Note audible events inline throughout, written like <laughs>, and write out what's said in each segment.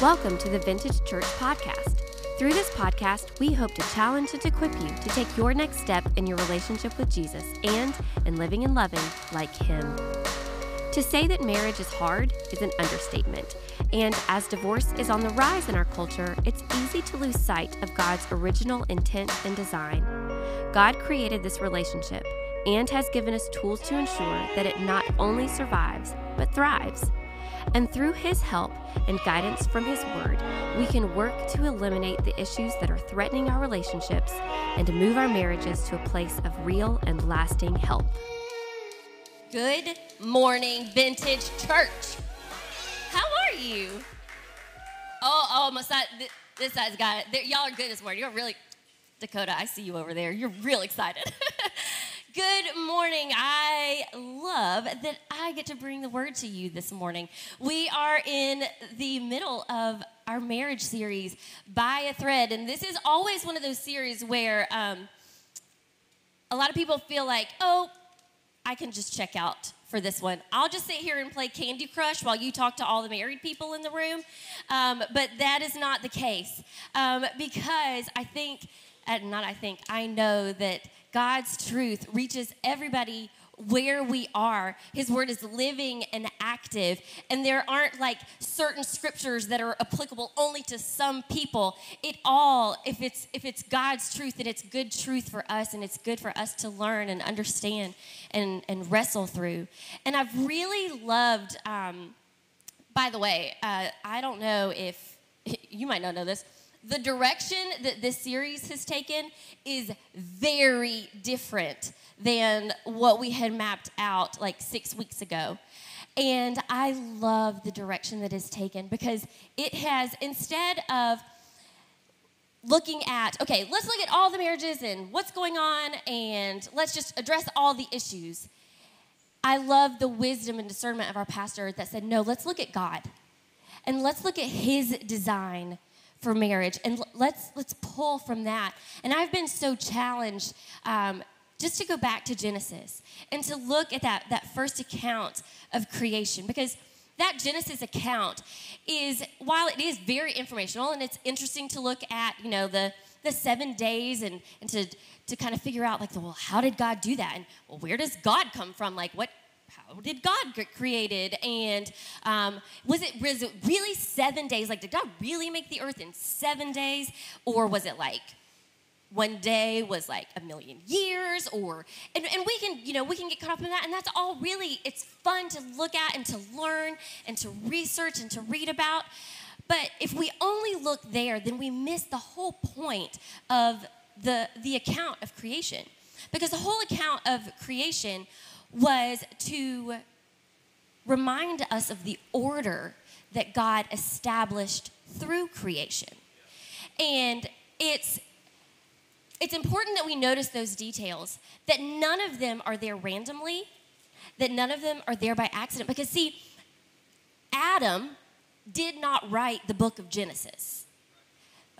Welcome to the Vintage Church Podcast. Through this podcast, we hope to challenge and equip you to take your next step in your relationship with Jesus and in living and loving like Him. To say that marriage is hard is an understatement, and as divorce is on the rise in our culture, it's easy to lose sight of God's original intent and design. God created this relationship and has given us tools to ensure that it not only survives, but thrives. And through His help and guidance from His Word, we can work to eliminate the issues that are threatening our relationships and to move our marriages to a place of real and lasting help. Good morning, Vintage Church. How are you? Oh, oh, my side, this side's got it. Y'all are good this morning. You're really, Dakota, I see you over there. You're real excited. <laughs> Good morning. I love that I get to bring the word to you this morning. We are in the middle of our marriage series, By a Thread. And this is always one of those series where um, a lot of people feel like, oh, I can just check out for this one. I'll just sit here and play Candy Crush while you talk to all the married people in the room. Um, but that is not the case um, because I think, not I think, I know that God's truth reaches everybody where we are. His word is living and active, and there aren't like certain scriptures that are applicable only to some people. It all, if it's if it's God's truth, then it's good truth for us, and it's good for us to learn and understand and and wrestle through. And I've really loved. Um, by the way, uh, I don't know if <laughs> you might not know this the direction that this series has taken is very different than what we had mapped out like six weeks ago. And I love the direction that is taken because it has, instead of looking at, okay, let's look at all the marriages and what's going on and let's just address all the issues. I love the wisdom and discernment of our pastor that said, no, let's look at God and let's look at his design for marriage and let's let's pull from that. And i've been so challenged um, just to go back to genesis and to look at that that first account of creation because that genesis account is while it is very informational and it's interesting to look at you know the the seven days and, and to, to kind of figure out like well how did god do that? And well where does god come from? Like what how did God get created? And um, was, it, was it really seven days? Like, did God really make the earth in seven days? Or was it like one day was like a million years? Or, and, and we can, you know, we can get caught up in that. And that's all really, it's fun to look at and to learn and to research and to read about. But if we only look there, then we miss the whole point of the, the account of creation. Because the whole account of creation was to remind us of the order that God established through creation. And it's it's important that we notice those details that none of them are there randomly, that none of them are there by accident because see Adam did not write the book of Genesis.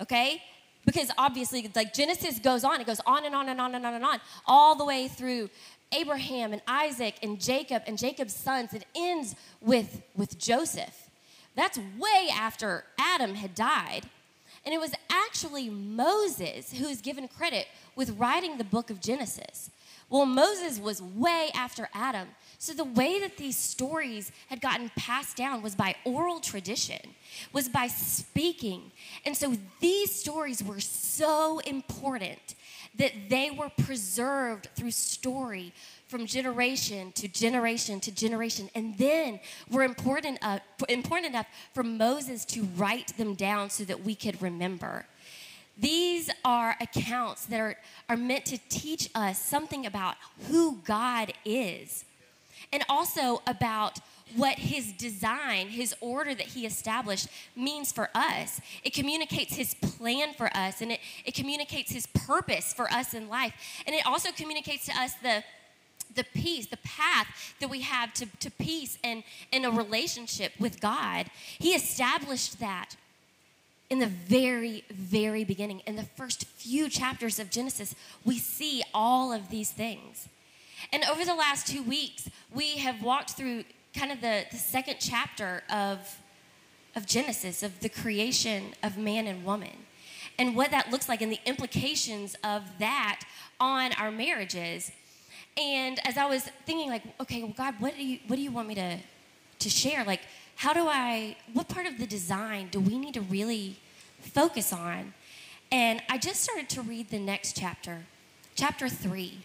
Okay? Because obviously, like Genesis goes on, it goes on and on and on and on and on, all the way through Abraham and Isaac and Jacob and Jacob's sons. It ends with, with Joseph. That's way after Adam had died. And it was actually Moses who is given credit with writing the book of Genesis. Well, Moses was way after Adam. So the way that these stories had gotten passed down was by oral tradition, was by speaking. And so these stories were so important that they were preserved through story from generation to generation to generation, and then were important, uh, important enough for Moses to write them down so that we could remember. These are accounts that are, are meant to teach us something about who God is and also about what his design, his order that he established means for us. It communicates his plan for us and it, it communicates his purpose for us in life. And it also communicates to us the the peace, the path that we have to, to peace and in a relationship with God. He established that in the very, very beginning. In the first few chapters of Genesis, we see all of these things. And over the last two weeks, we have walked through kind of the, the second chapter of, of Genesis, of the creation of man and woman, and what that looks like and the implications of that on our marriages. And as I was thinking, like, okay, well, God, what do you what do you want me to to share? Like, how do I what part of the design do we need to really focus on? And I just started to read the next chapter, chapter three.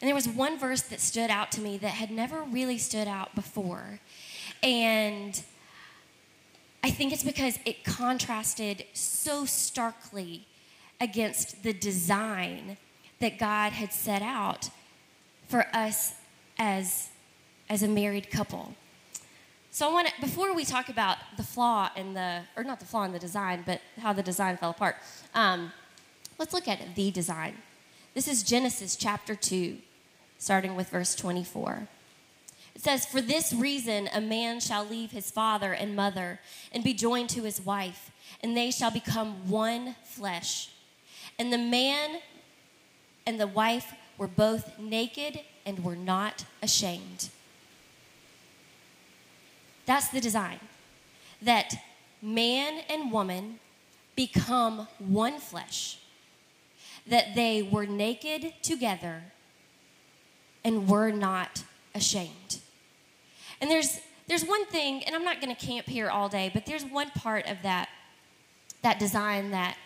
And there was one verse that stood out to me that had never really stood out before. And I think it's because it contrasted so starkly against the design that God had set out for us as, as a married couple. So I want to, before we talk about the flaw in the, or not the flaw in the design, but how the design fell apart, um, let's look at the design. This is Genesis chapter 2, starting with verse 24. It says, For this reason a man shall leave his father and mother and be joined to his wife, and they shall become one flesh. And the man and the wife were both naked and were not ashamed. That's the design. That man and woman become one flesh, that they were naked together and were not ashamed. And there's there's one thing, and I'm not going to camp here all day, but there's one part of that that design that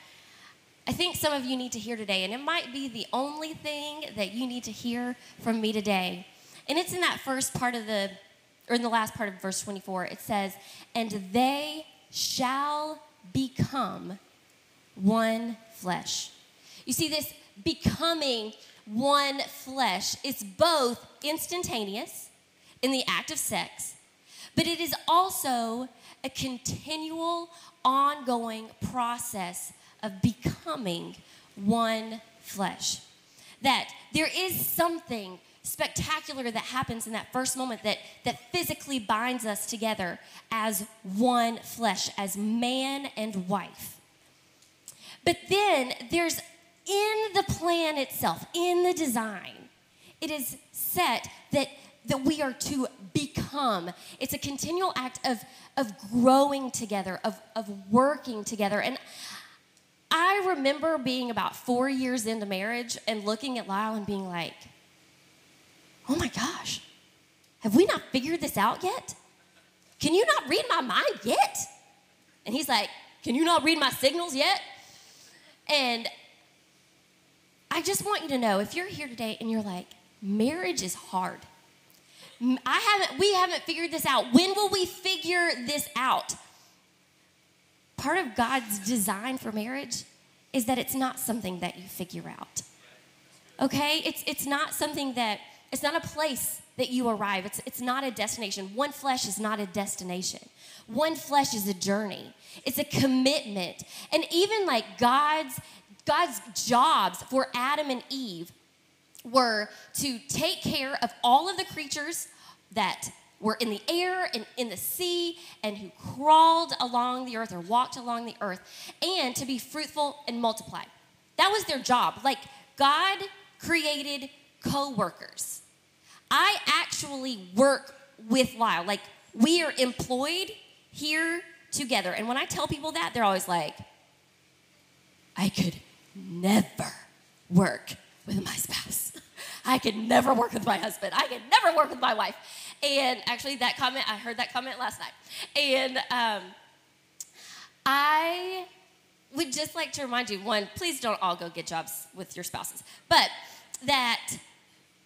I think some of you need to hear today, and it might be the only thing that you need to hear from me today. And it's in that first part of the or in the last part of verse 24, it says, And they shall become one flesh. You see, this becoming one flesh is both instantaneous in the act of sex, but it is also a continual, ongoing process of becoming one flesh. That there is something spectacular that happens in that first moment that, that physically binds us together as one flesh, as man and wife. But then there's in the plan itself, in the design, it is set that, that we are to become. It's a continual act of, of growing together, of, of working together. And I remember being about four years into marriage and looking at Lyle and being like, oh my gosh, have we not figured this out yet? Can you not read my mind yet? And he's like, Can you not read my signals yet? And I just want you to know if you're here today and you're like, marriage is hard. I haven't, we haven't figured this out. When will we figure this out? Part of God's design for marriage is that it's not something that you figure out. Okay? It's, it's not something that it's not a place that you arrive. It's, it's not a destination. One flesh is not a destination. One flesh is a journey. It's a commitment. And even like God's God's jobs for Adam and Eve were to take care of all of the creatures that were in the air and in the sea and who crawled along the earth or walked along the earth and to be fruitful and multiply. That was their job. Like God created co-workers I actually work with Lyle. Like, we are employed here together. And when I tell people that, they're always like, I could never work with my spouse. I could never work with my husband. I could never work with my wife. And actually, that comment, I heard that comment last night. And um, I would just like to remind you one, please don't all go get jobs with your spouses, but that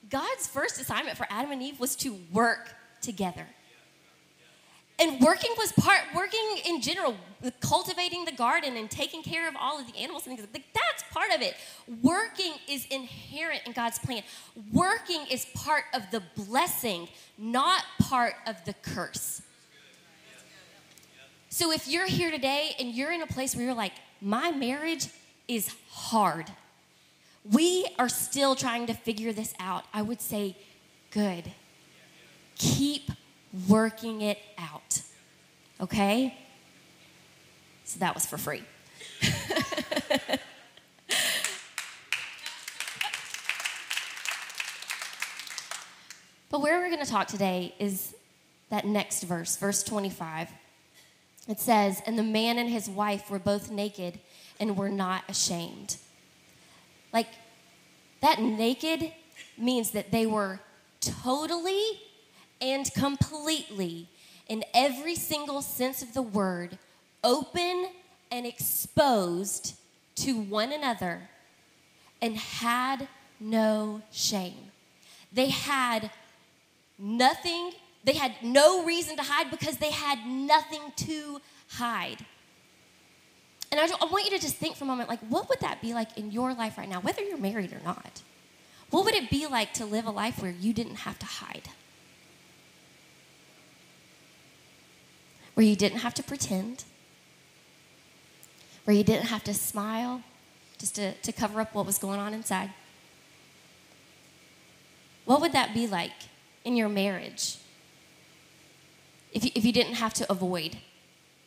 God's first assignment for Adam and Eve was to work together. And working was part, working in general, cultivating the garden and taking care of all of the animals and things like that's part of it. Working is inherent in God's plan. Working is part of the blessing, not part of the curse. So if you're here today and you're in a place where you're like, my marriage is hard we are still trying to figure this out. I would say, good. Keep working it out. Okay? So that was for free. <laughs> but where we're going to talk today is that next verse, verse 25. it says, And the man and his wife were both naked and were not ashamed. Like, that naked means that they were totally and completely, in every single sense of the word, open and exposed to one another and had no shame. They had nothing, they had no reason to hide because they had nothing to hide. And I, I want you to just think for a moment like, what would that be like in your life right now, whether you're married or not? What would it be like to live a life where you didn't have to hide? Where you didn't have to pretend? Where you didn't have to smile just to, to cover up what was going on inside? What would that be like in your marriage if you, if you didn't have to avoid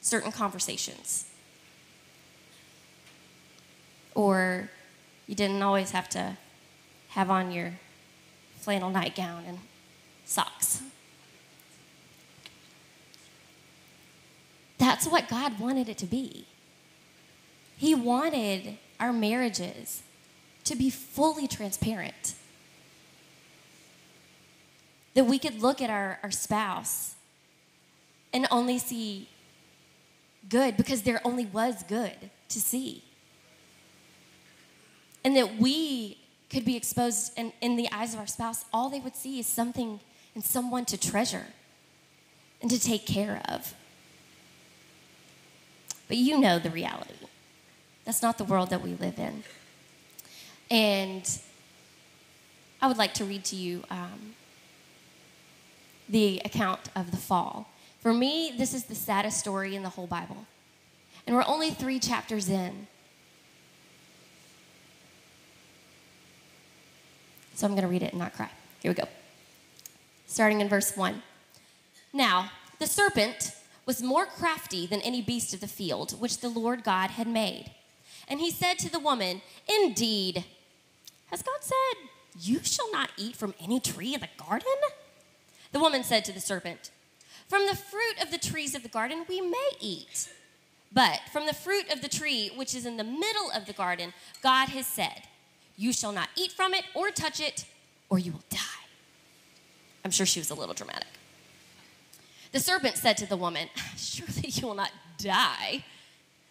certain conversations? Or you didn't always have to have on your flannel nightgown and socks. That's what God wanted it to be. He wanted our marriages to be fully transparent. That we could look at our, our spouse and only see good because there only was good to see. And that we could be exposed in, in the eyes of our spouse, all they would see is something and someone to treasure and to take care of. But you know the reality. That's not the world that we live in. And I would like to read to you um, the account of the fall. For me, this is the saddest story in the whole Bible. And we're only three chapters in. So I'm going to read it and not cry. Here we go. Starting in verse 1. Now, the serpent was more crafty than any beast of the field which the Lord God had made. And he said to the woman, Indeed, has God said, You shall not eat from any tree of the garden? The woman said to the serpent, From the fruit of the trees of the garden we may eat. But from the fruit of the tree which is in the middle of the garden, God has said, you shall not eat from it or touch it, or you will die. I'm sure she was a little dramatic. The serpent said to the woman, Surely you will not die.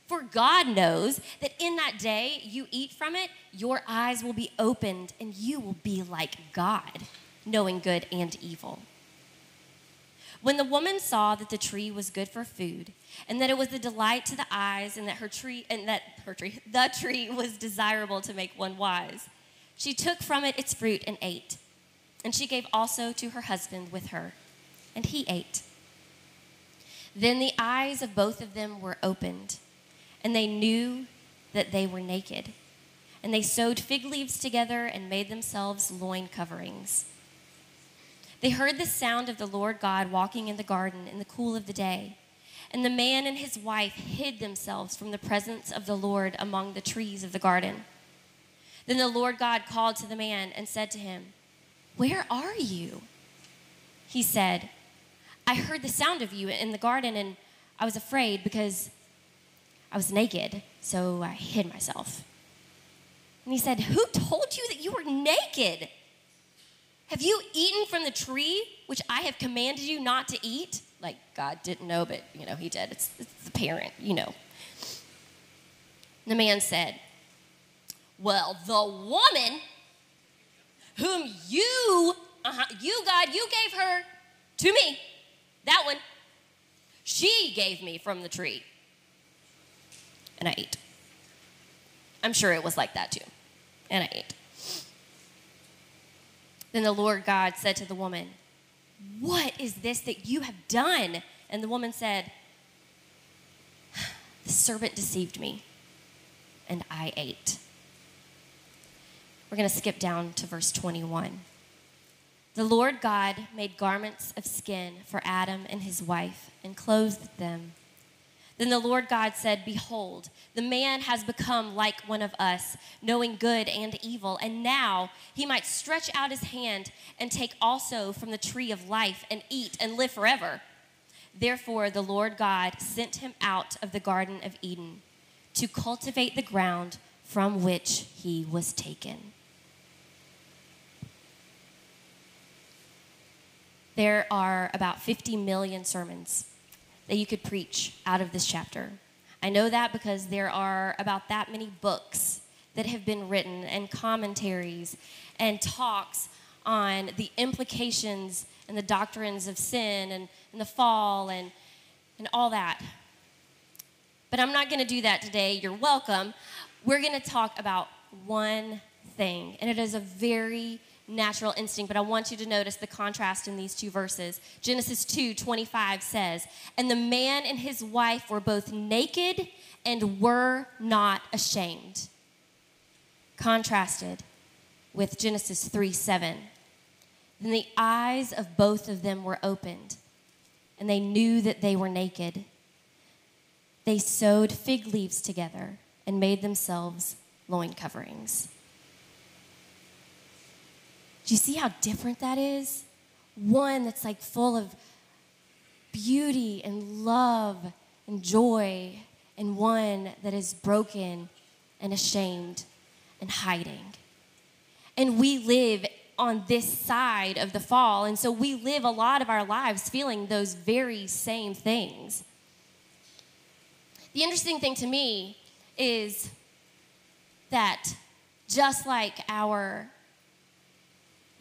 For God knows that in that day you eat from it, your eyes will be opened, and you will be like God, knowing good and evil. When the woman saw that the tree was good for food, and that it was a delight to the eyes, and that her tree and that her tree, <laughs> the tree was desirable to make one wise, she took from it its fruit and ate. And she gave also to her husband with her, and he ate. Then the eyes of both of them were opened, and they knew that they were naked. And they sewed fig leaves together and made themselves loin coverings. They heard the sound of the Lord God walking in the garden in the cool of the day. And the man and his wife hid themselves from the presence of the Lord among the trees of the garden. Then the Lord God called to the man and said to him, Where are you? He said, I heard the sound of you in the garden, and I was afraid because I was naked, so I hid myself. And he said, Who told you that you were naked? Have you eaten from the tree which I have commanded you not to eat? Like God didn't know, but you know, he did. It's, it's the parent, you know. The man said, Well, the woman whom you, uh-huh, you, God, you gave her to me, that one, she gave me from the tree. And I ate. I'm sure it was like that too. And I ate. Then the Lord God said to the woman, What is this that you have done? And the woman said, The serpent deceived me, and I ate. We're going to skip down to verse 21. The Lord God made garments of skin for Adam and his wife and clothed them. Then the Lord God said, Behold, the man has become like one of us, knowing good and evil, and now he might stretch out his hand and take also from the tree of life and eat and live forever. Therefore, the Lord God sent him out of the Garden of Eden to cultivate the ground from which he was taken. There are about 50 million sermons that you could preach out of this chapter. I know that because there are about that many books that have been written and commentaries and talks on the implications and the doctrines of sin and, and the fall and, and all that. But I'm not going to do that today. You're welcome. We're going to talk about one thing, and it is a very natural instinct, but I want you to notice the contrast in these two verses. Genesis 2 25 says, And the man and his wife were both naked and were not ashamed. Contrasted with Genesis 3 7. Then the eyes of both of them were opened, and they knew that they were naked. They sewed fig leaves together and made themselves loin coverings. Do you see how different that is? One that's like full of beauty and love and joy, and one that is broken and ashamed and hiding. And we live on this side of the fall. And so we live a lot of our lives feeling those very same things. The interesting thing to me is that just like our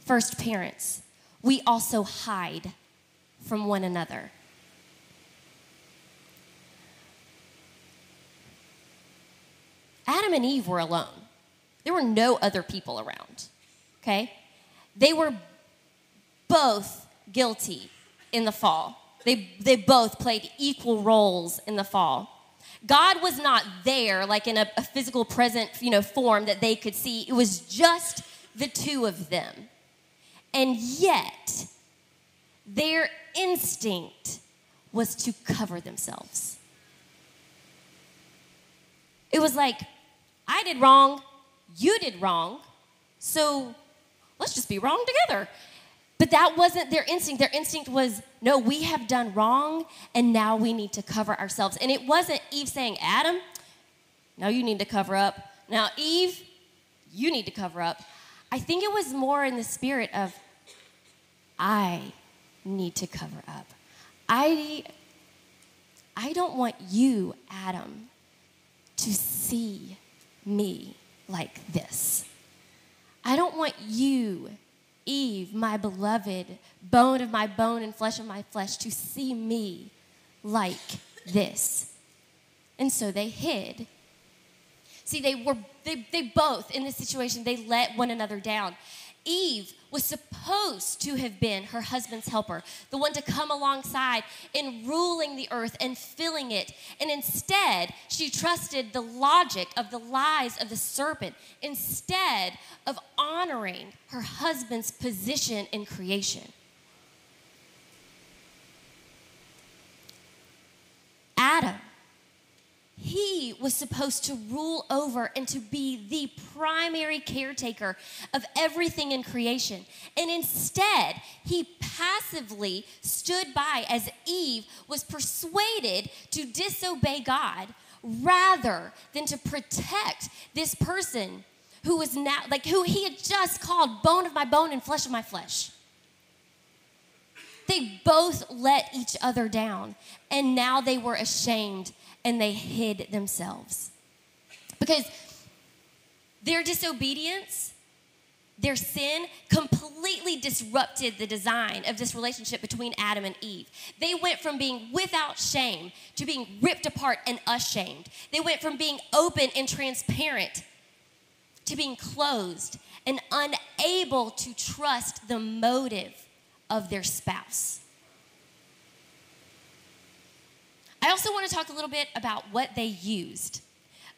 first parents, we also hide from one another. Adam and Eve were alone. There were no other people around. Okay? They were both guilty in the fall. They, they both played equal roles in the fall. God was not there like in a, a physical present you know, form that they could see. It was just the two of them. And yet, their instinct was to cover themselves. It was like, I did wrong, you did wrong, so let's just be wrong together. But that wasn't their instinct. Their instinct was, no, we have done wrong, and now we need to cover ourselves. And it wasn't Eve saying, Adam, no, you need to cover up. Now, Eve, you need to cover up. I think it was more in the spirit of, I need to cover up. I, I don't want you, Adam, to see me like this. I don't want you, Eve, my beloved, bone of my bone and flesh of my flesh, to see me like this. And so they hid. See, they were they, they both in this situation, they let one another down. Eve was supposed to have been her husband's helper, the one to come alongside in ruling the earth and filling it. And instead, she trusted the logic of the lies of the serpent instead of honoring her husband's position in creation. Adam he was supposed to rule over and to be the primary caretaker of everything in creation. And instead, he passively stood by as Eve was persuaded to disobey God rather than to protect this person who was now, like, who he had just called bone of my bone and flesh of my flesh. They both let each other down, and now they were ashamed and they hid themselves. Because their disobedience, their sin completely disrupted the design of this relationship between Adam and Eve. They went from being without shame to being ripped apart and ashamed. They went from being open and transparent to being closed and unable to trust the motive of their spouse. I also want to talk a little bit about what they used.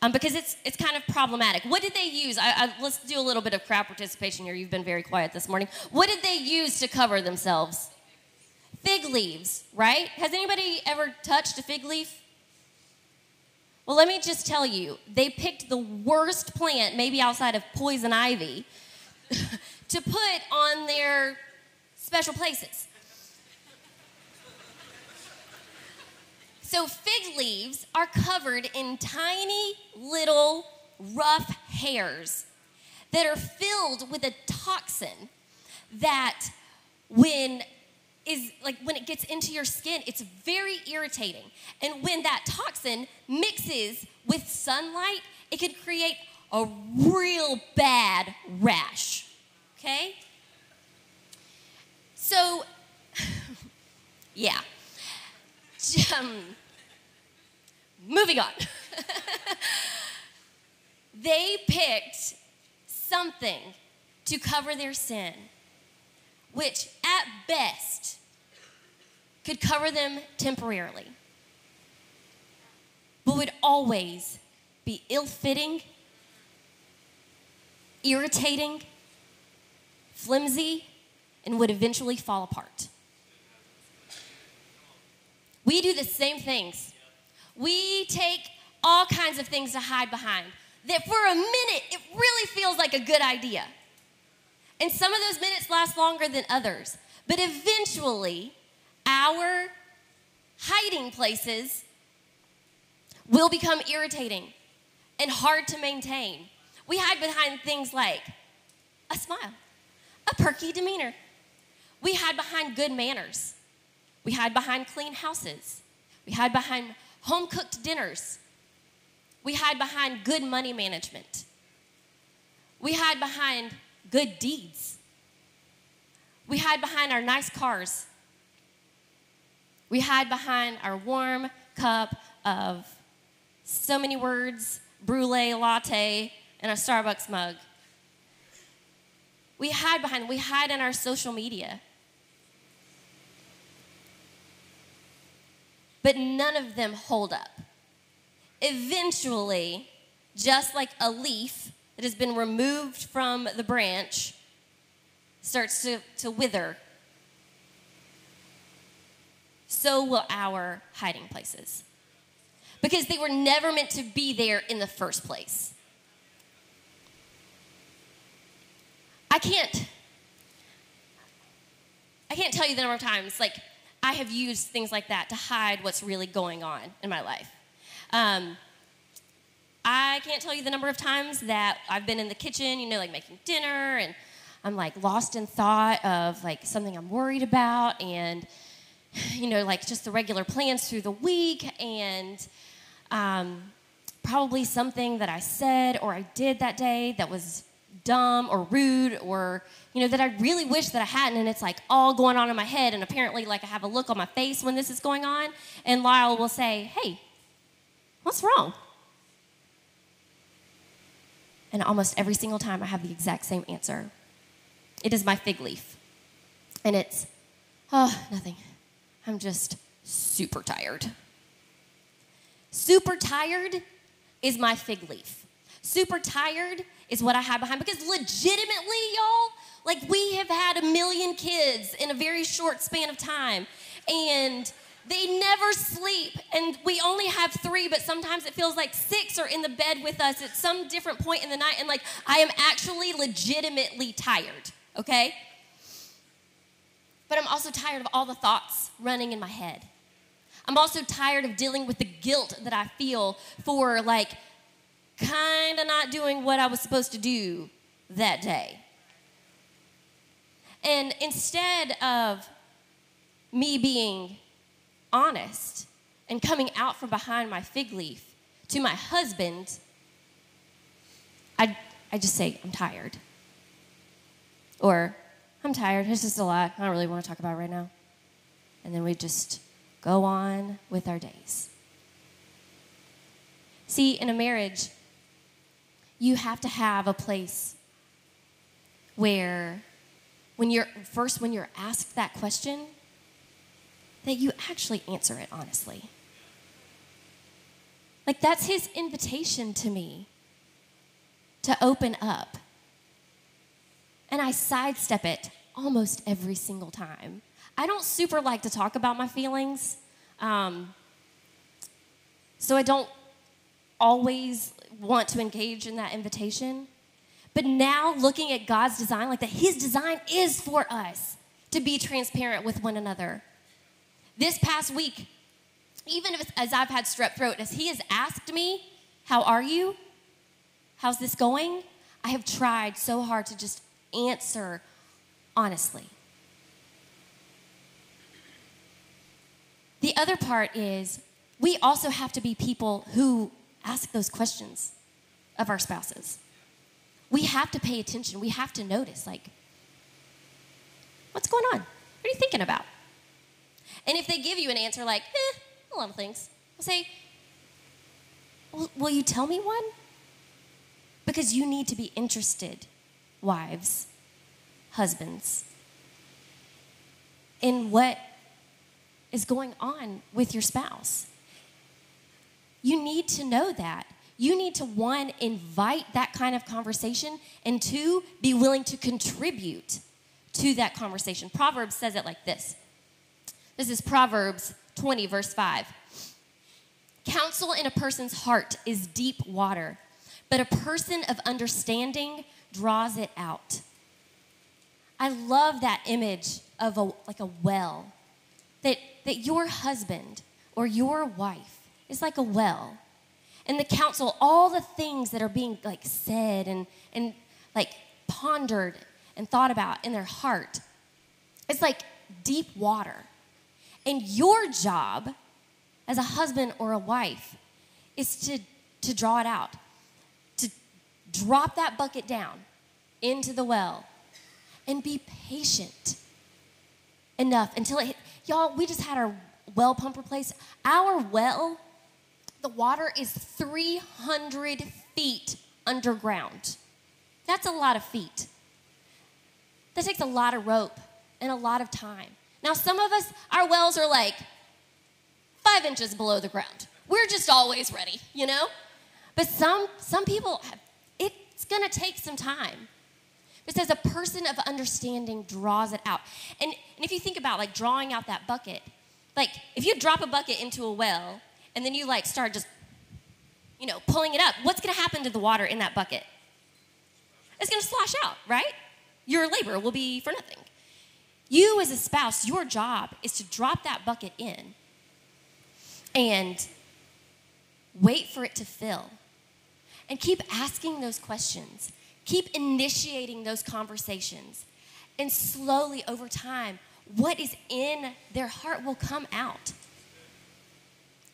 Um, because it's, it's kind of problematic. What did they use? I, I, let's do a little bit of crowd participation here. You've been very quiet this morning. What did they use to cover themselves? Fig leaves, right? Has anybody ever touched a fig leaf? Well, let me just tell you, they picked the worst plant, maybe outside of poison ivy, <laughs> to put on their special places. So, fig leaves are covered in tiny little rough hairs that are filled with a toxin that when is like when it gets into your skin it's very irritating. And when that toxin mixes with sunlight it could create a real bad rash okay? So <laughs> yeah um, moving on they picked something to cover their sin, which at best could cover them temporarily, but would always be ill fitting, irritating, flimsy, and would eventually fall apart. We do the same things. We take all kinds of things to hide behind that for a minute it really feels like a good idea. And some of those minutes last longer than others. But eventually, our hiding places will become irritating and hard to maintain. We hide behind things like a smile, a perky demeanor. We hide behind good manners. We hide behind clean houses. We hide behind home cooked dinners. We hide behind good money management. We hide behind good deeds. We hide behind our nice cars. We hide behind our warm cup of so many words, brulee latte, and a Starbucks mug. We hide behind, we hide in our social media. But none of them hold up eventually, just like a leaf that has been removed from the branch, starts to, to wither, so will our hiding places. Because they were never meant to be there in the first place. I can't I can't tell you the number of times like I have used things like that to hide what's really going on in my life. Um, I can't tell you the number of times that I've been in the kitchen, you know, like making dinner, and I'm like lost in thought of like something I'm worried about, and you know, like just the regular plans through the week, and um, probably something that I said or I did that day that was dumb or rude or you know that I really wish that I hadn't and it's like all going on in my head and apparently like I have a look on my face when this is going on and Lyle will say, "Hey, What's wrong? And almost every single time I have the exact same answer. It is my fig leaf. And it's, oh, nothing. I'm just super tired. Super tired is my fig leaf. Super tired is what I have behind because legitimately, y'all, like we have had a million kids in a very short span of time. And they never sleep, and we only have three, but sometimes it feels like six are in the bed with us at some different point in the night, and like I am actually legitimately tired, okay? But I'm also tired of all the thoughts running in my head. I'm also tired of dealing with the guilt that I feel for like kind of not doing what I was supposed to do that day. And instead of me being honest and coming out from behind my fig leaf to my husband, I, I just say, I'm tired. Or, I'm tired, it's just a lot, I don't really want to talk about right now. And then we just go on with our days. See, in a marriage, you have to have a place where when you're first when you're asked that question that you actually answer it honestly. Like, that's his invitation to me to open up. And I sidestep it almost every single time. I don't super like to talk about my feelings. Um, so I don't always want to engage in that invitation. But now, looking at God's design, like that, His design is for us to be transparent with one another. This past week, even if as I've had strep throat, as he has asked me, How are you? How's this going? I have tried so hard to just answer honestly. The other part is we also have to be people who ask those questions of our spouses. We have to pay attention. We have to notice, like, what's going on? What are you thinking about? And if they give you an answer like, eh, a lot of things, I'll say, well, will you tell me one? Because you need to be interested, wives, husbands, in what is going on with your spouse. You need to know that. You need to, one, invite that kind of conversation, and two, be willing to contribute to that conversation. Proverbs says it like this this is Proverbs 20, verse 5. Counsel in a person's heart is deep water, but a person of understanding draws it out. I love that image of a, like a well, that, that your husband or your wife is like a well. And the counsel, all the things that are being like said and, and like pondered and thought about in their heart, it's like deep water. And your job as a husband or a wife is to, to draw it out, to drop that bucket down into the well and be patient enough until it, y'all, we just had our well pump replaced. Our well, the water is 300 feet underground. That's a lot of feet. That takes a lot of rope and a lot of time. Now, some of us, our wells are like five inches below the ground. We're just always ready, you know? But some, some people, have, it's gonna take some time. It says a person of understanding draws it out. And, and if you think about like drawing out that bucket, like if you drop a bucket into a well and then you like start just, you know, pulling it up, what's gonna happen to the water in that bucket? It's gonna slosh out, right? Your labor will be for nothing. You, as a spouse, your job is to drop that bucket in and wait for it to fill. And keep asking those questions, keep initiating those conversations. And slowly over time, what is in their heart will come out.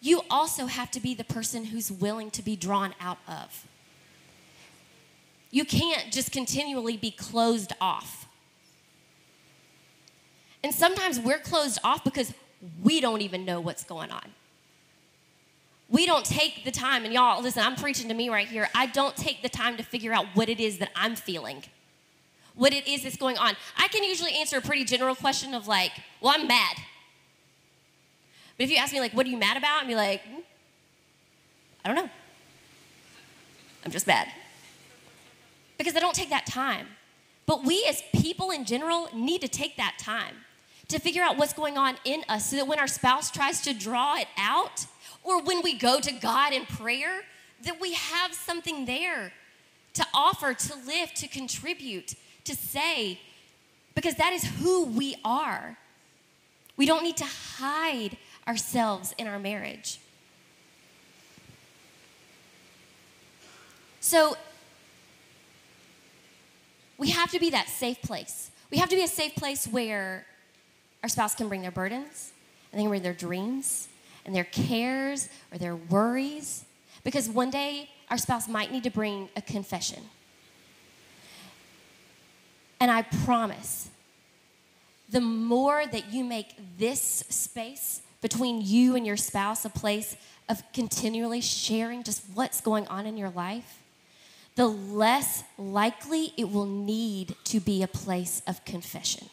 You also have to be the person who's willing to be drawn out of. You can't just continually be closed off. And sometimes we're closed off because we don't even know what's going on. We don't take the time, and y'all, listen, I'm preaching to me right here. I don't take the time to figure out what it is that I'm feeling, what it is that's going on. I can usually answer a pretty general question of, like, well, I'm mad. But if you ask me, like, what are you mad about? I'd be like, hmm, I don't know. I'm just mad. Because I don't take that time. But we as people in general need to take that time to figure out what's going on in us so that when our spouse tries to draw it out or when we go to God in prayer, that we have something there to offer, to lift, to contribute, to say, because that is who we are. We don't need to hide ourselves in our marriage. So, we have to be that safe place. We have to be a safe place where our spouse can bring their burdens, and they can bring their dreams, and their cares, or their worries, because one day our spouse might need to bring a confession. And I promise, the more that you make this space between you and your spouse a place of continually sharing just what's going on in your life, the less likely it will need to be a place of confession.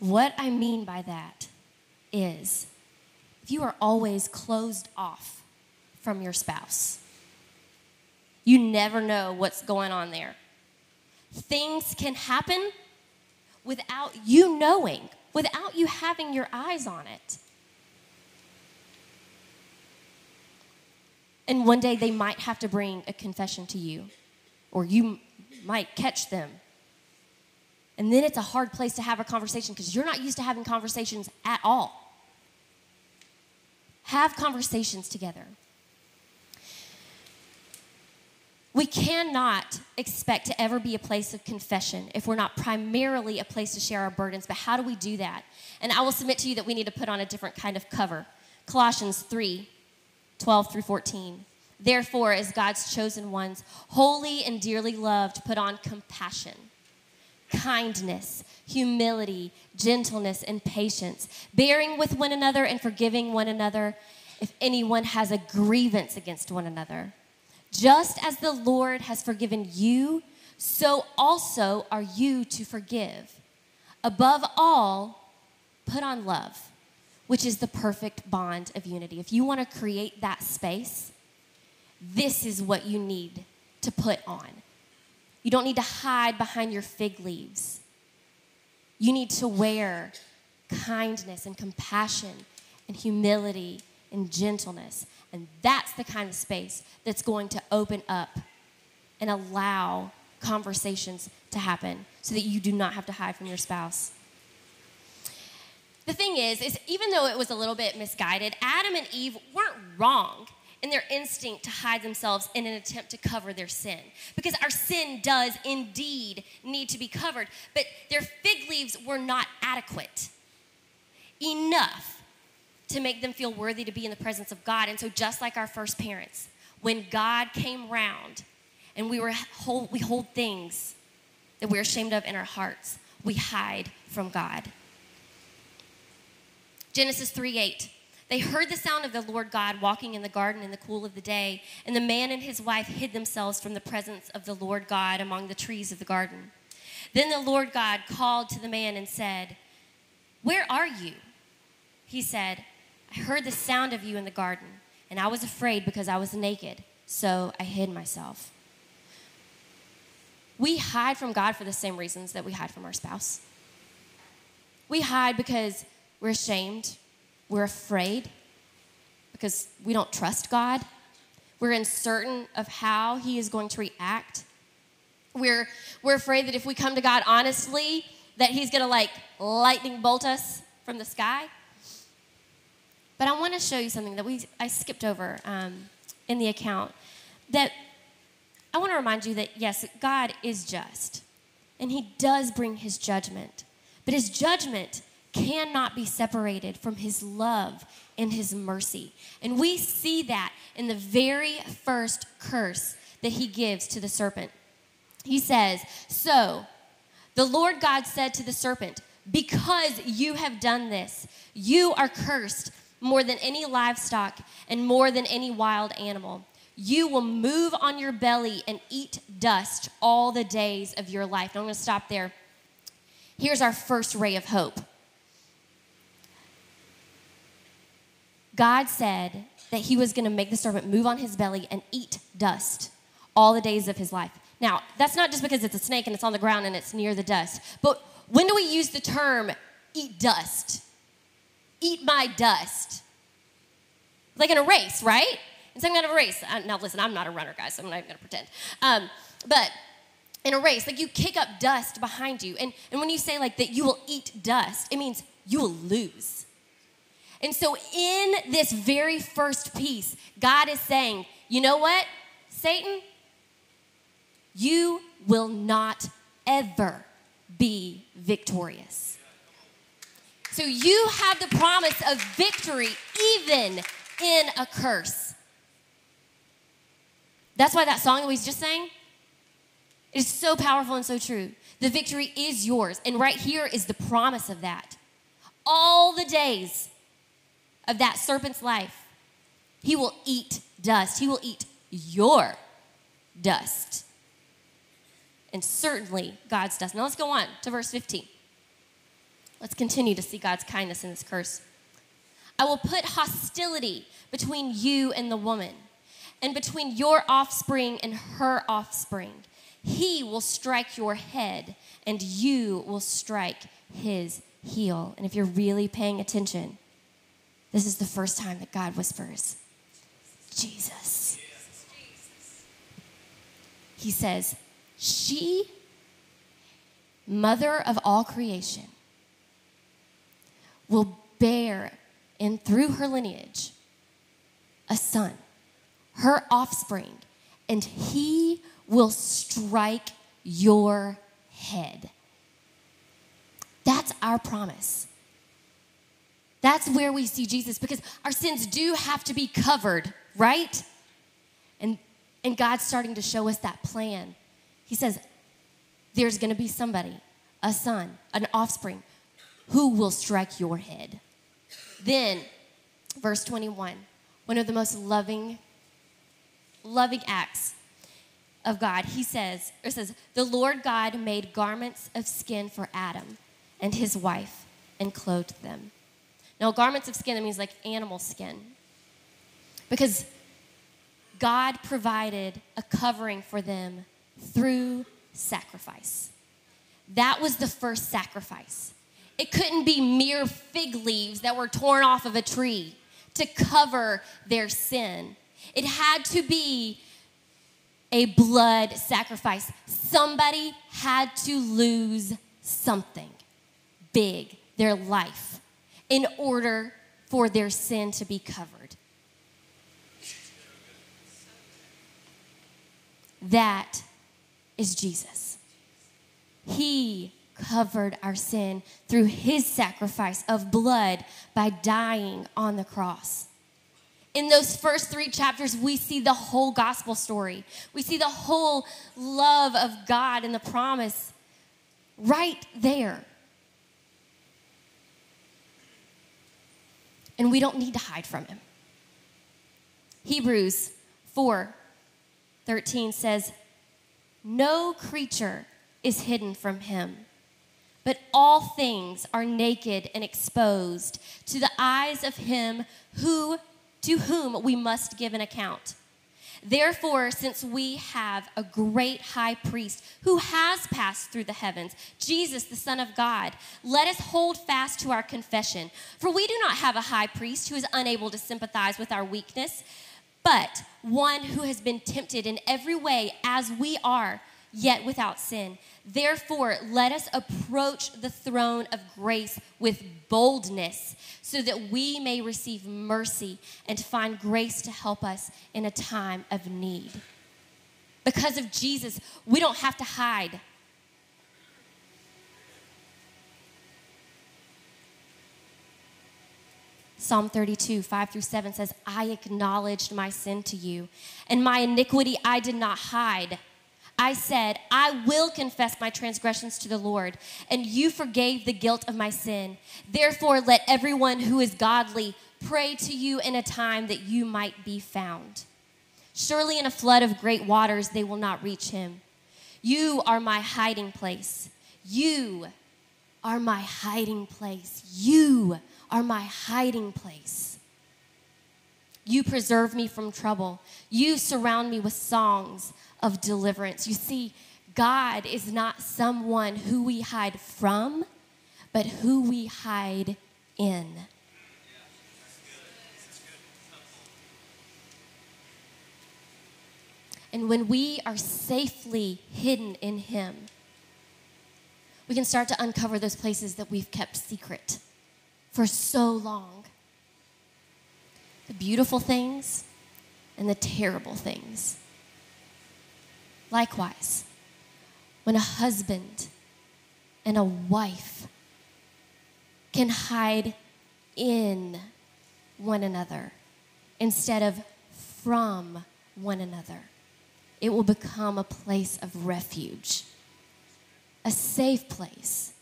What I mean by that is if you are always closed off from your spouse, you never know what's going on there. Things can happen without you knowing, without you having your eyes on it. And one day they might have to bring a confession to you, or you might catch them And then it's a hard place to have a conversation because you're not used to having conversations at all. Have conversations together. We cannot expect to ever be a place of confession if we're not primarily a place to share our burdens. But how do we do that? And I will submit to you that we need to put on a different kind of cover. Colossians 3 12 through 14. Therefore, as God's chosen ones, holy and dearly loved, put on compassion, kindness, humility, gentleness, and patience, bearing with one another and forgiving one another if anyone has a grievance against one another. Just as the Lord has forgiven you, so also are you to forgive. Above all, put on love, which is the perfect bond of unity. If you want to create that space, this is what you need to put on. You don't need to hide behind your fig leaves. You need to wear kindness and compassion and humility and gentleness. And that's the kind of space that's going to open up and allow conversations to happen so that you do not have to hide from your spouse. The thing is, is even though it was a little bit misguided, Adam and Eve weren't wrong in their instinct to hide themselves in an attempt to cover their sin. Because our sin does indeed need to be covered, but their fig leaves were not adequate enough to make them feel worthy to be in the presence of God. And so, just like our first parents, when God came round and we, were hold, we hold things that we're ashamed of in our hearts, we hide from God. Genesis 3 8. They heard the sound of the Lord God walking in the garden in the cool of the day, and the man and his wife hid themselves from the presence of the Lord God among the trees of the garden. Then the Lord God called to the man and said, Where are you? He said, I heard the sound of you in the garden, and I was afraid because I was naked, so I hid myself. We hide from God for the same reasons that we hide from our spouse. We hide because we're ashamed, we're afraid, because we don't trust God, we're uncertain of how He is going to react. We're, we're afraid that if we come to God honestly, that He's gonna like lightning bolt us from the sky. But I want to show you something that we I skipped over um, in the account. That I want to remind you that yes, God is just, and He does bring His judgment, but His judgment cannot be separated from His love and His mercy, and we see that in the very first curse that He gives to the serpent. He says, "So." The Lord God said to the serpent, Because you have done this, you are cursed more than any livestock and more than any wild animal. You will move on your belly and eat dust all the days of your life. And I'm going to stop there. Here's our first ray of hope God said that He was going to make the serpent move on his belly and eat dust all the days of his life. Now, that's not just because it's a snake and it's on the ground and it's near the dust, but when do we use the term eat dust? Eat my dust. Like in a race, right? In some kind of a race. Uh, now, listen, I'm not a runner, guys, so I'm not even gonna pretend. Um, but in a race, like you kick up dust behind you. And, and when you say like that you will eat dust, it means you will lose. And so in this very first piece, God is saying, you know what, Satan? You will not ever be victorious. So you have the promise of victory even in a curse. That's why that song that we just sang is so powerful and so true. The victory is yours. And right here is the promise of that. All the days of that serpent's life, he will eat dust. He will eat your dust. And certainly God's dust. Now let's go on to verse 15. Let's continue to see God's kindness in this curse. I will put hostility between you and the woman, and between your offspring and her offspring. He will strike your head, and you will strike his heel. And if you're really paying attention, this is the first time that God whispers, Jesus. He says, She mother of all creation, will bear in through her lineage a son, her offspring, and he will strike your head. That's our promise. That's where we see Jesus because our sins do have to be covered, right? And, and God's starting to show us that plan. He says, There's going to be somebody, a son, an offspring, who will strike your head. Then, verse 21, one of the most loving, loving acts of God, he says, it says, the Lord God made garments of skin for Adam and his wife and clothed them. Now, garments of skin, that means like animal skin. Because God provided a covering for them through sacrifice. That was the first sacrifice. It couldn't be mere fig leaves that were torn off of a tree to cover their sin. It had to be a blood sacrifice. Somebody had to lose something big, their life, in order for their sin to be covered. That is Jesus. He covered our sin through his sacrifice of blood by dying on the cross. In those first three chapters, we see the whole gospel story. We see the whole love of God and the promise right there. And we don't need to hide from him. Hebrews 4 13 says, No creature is hidden from him but all things are naked and exposed to the eyes of him who to whom we must give an account. Therefore, since we have a great high priest who has passed through the heavens, Jesus, the Son of God, let us hold fast to our confession. For we do not have a high priest who is unable to sympathize with our weakness, but one who has been tempted in every way as we are yet without sin. Therefore, let us approach the throne of grace with boldness so that we may receive mercy and find grace to help us in a time of need. Because of Jesus, we don't have to hide. Psalm 32, 5 through 7 says, I acknowledged my sin to you, and my iniquity I did not hide. I said, I will confess my transgressions to the Lord, and you forgave the guilt of my sin. Therefore, let everyone who is godly pray to you in a time that you might be found. Surely in a flood of great waters they will not reach him. You are my hiding place. You are my hiding place. You are my hiding place. You preserve me from trouble. You surround me with songs of deliverance. You see, God is not someone who we hide from, but who we hide in. And when we are safely hidden in Him, we can start to uncover those places that we've kept secret for so long the beautiful things and the terrible things. Likewise, when a husband and a wife can hide in one another instead of from one another, it will become a place of refuge, a safe place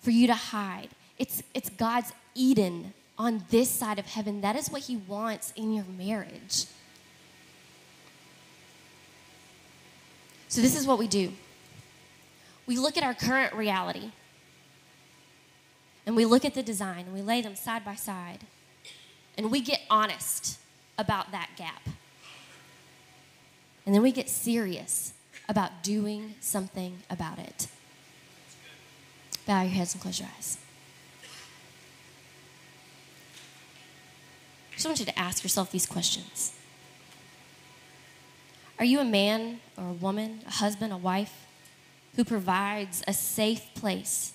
for you to hide. It's, it's God's Eden on this side of heaven. That is what He wants in your marriage. So, this is what we do we look at our current reality and we look at the design and we lay them side by side and we get honest about that gap. And then we get serious about doing something about it. Bow your heads and close your eyes. I just want you to ask yourself these questions. Are you a man or a woman, a husband, a wife, who provides a safe place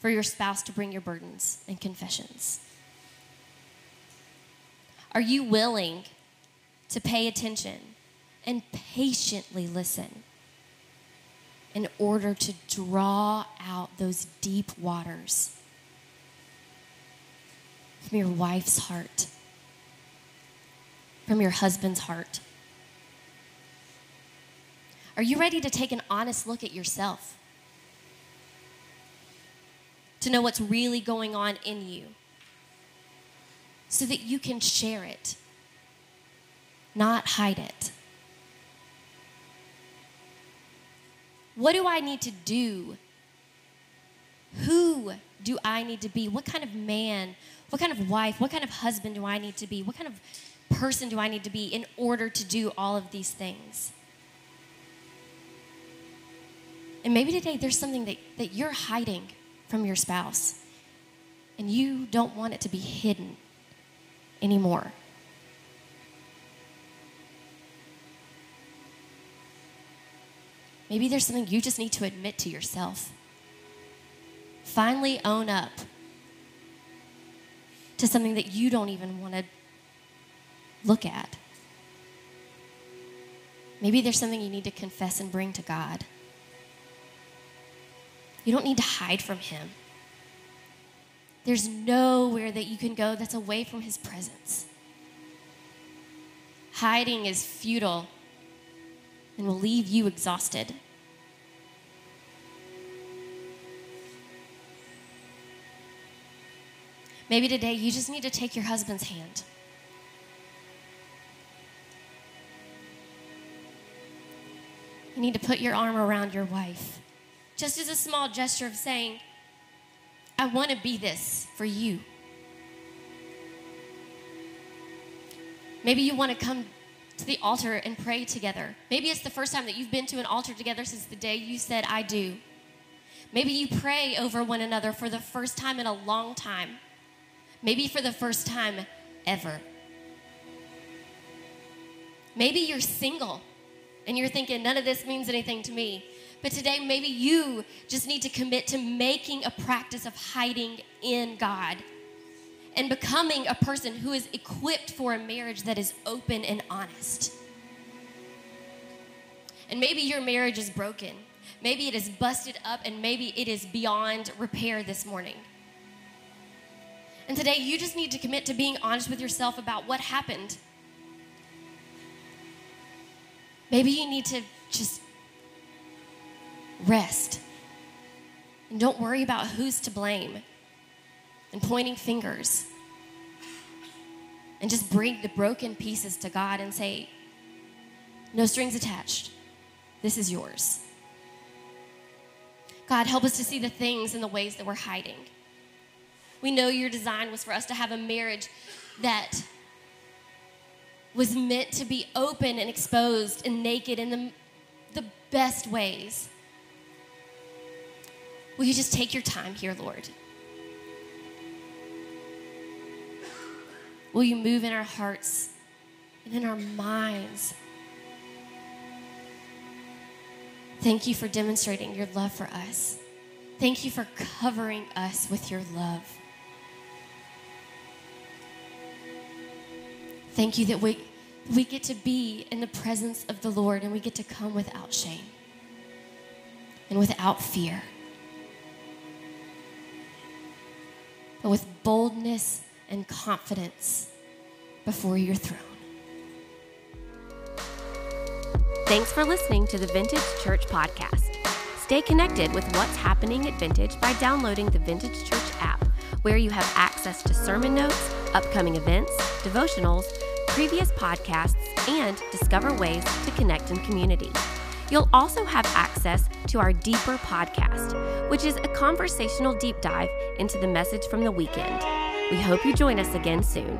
for your spouse to bring your burdens and confessions? Are you willing to pay attention and patiently listen in order to draw out those deep waters from your wife's heart, from your husband's heart? Are you ready to take an honest look at yourself? To know what's really going on in you so that you can share it, not hide it. What do I need to do? Who do I need to be? What kind of man, what kind of wife, what kind of husband do I need to be? What kind of person do I need to be in order to do all of these things? And maybe today there's something that, that you're hiding from your spouse, and you don't want it to be hidden anymore. Maybe there's something you just need to admit to yourself. Finally, own up to something that you don't even want to look at. Maybe there's something you need to confess and bring to God. You don't need to hide from Him. There's nowhere that you can go that's away from His presence. Hiding is futile and will leave you exhausted. Maybe today you just need to take your husband's hand. You need to put your arm around your wife just as a small gesture of saying, I want to be this for you. Maybe you want to come to the altar and pray together. Maybe it's the first time that you've been to an altar together since the day you said, I do. Maybe you pray over one another for the first time in a long time. Maybe for the first time ever. Maybe you're single and you're thinking, none of this means anything to me. But today, maybe you just need to commit to making a practice of hiding in God and becoming a person who is equipped for a marriage that is open and honest. And maybe your marriage is broken. Maybe it is busted up and maybe it is beyond repair this morning. And today, you just need to commit to being honest with yourself about what happened. Maybe you need to just rest. And don't worry about who's to blame and pointing fingers. And just bring the broken pieces to God and say, No strings attached. This is yours. God, help us to see the things and the ways that we're hiding. We know your design was for us to have a marriage that was meant to be open and exposed and naked in the, the best ways. Will you just take your time here, Lord? Will you move in our hearts and in our minds? Thank you for demonstrating your love for us. Thank you for covering us with your love. Thank you that we, we get to be in the presence of the Lord and we get to come without shame and without fear. But with boldness and confidence before your throne. Thanks for listening to the Vintage Church Podcast. Stay connected with what's happening at Vintage by downloading the Vintage Church app, where you have access to sermon notes, upcoming events, devotionals, previous podcasts, and discover ways to connect in community. You'll also have access to our Deeper podcast, which is a conversational deep dive into the message from the weekend. We hope you join us again soon.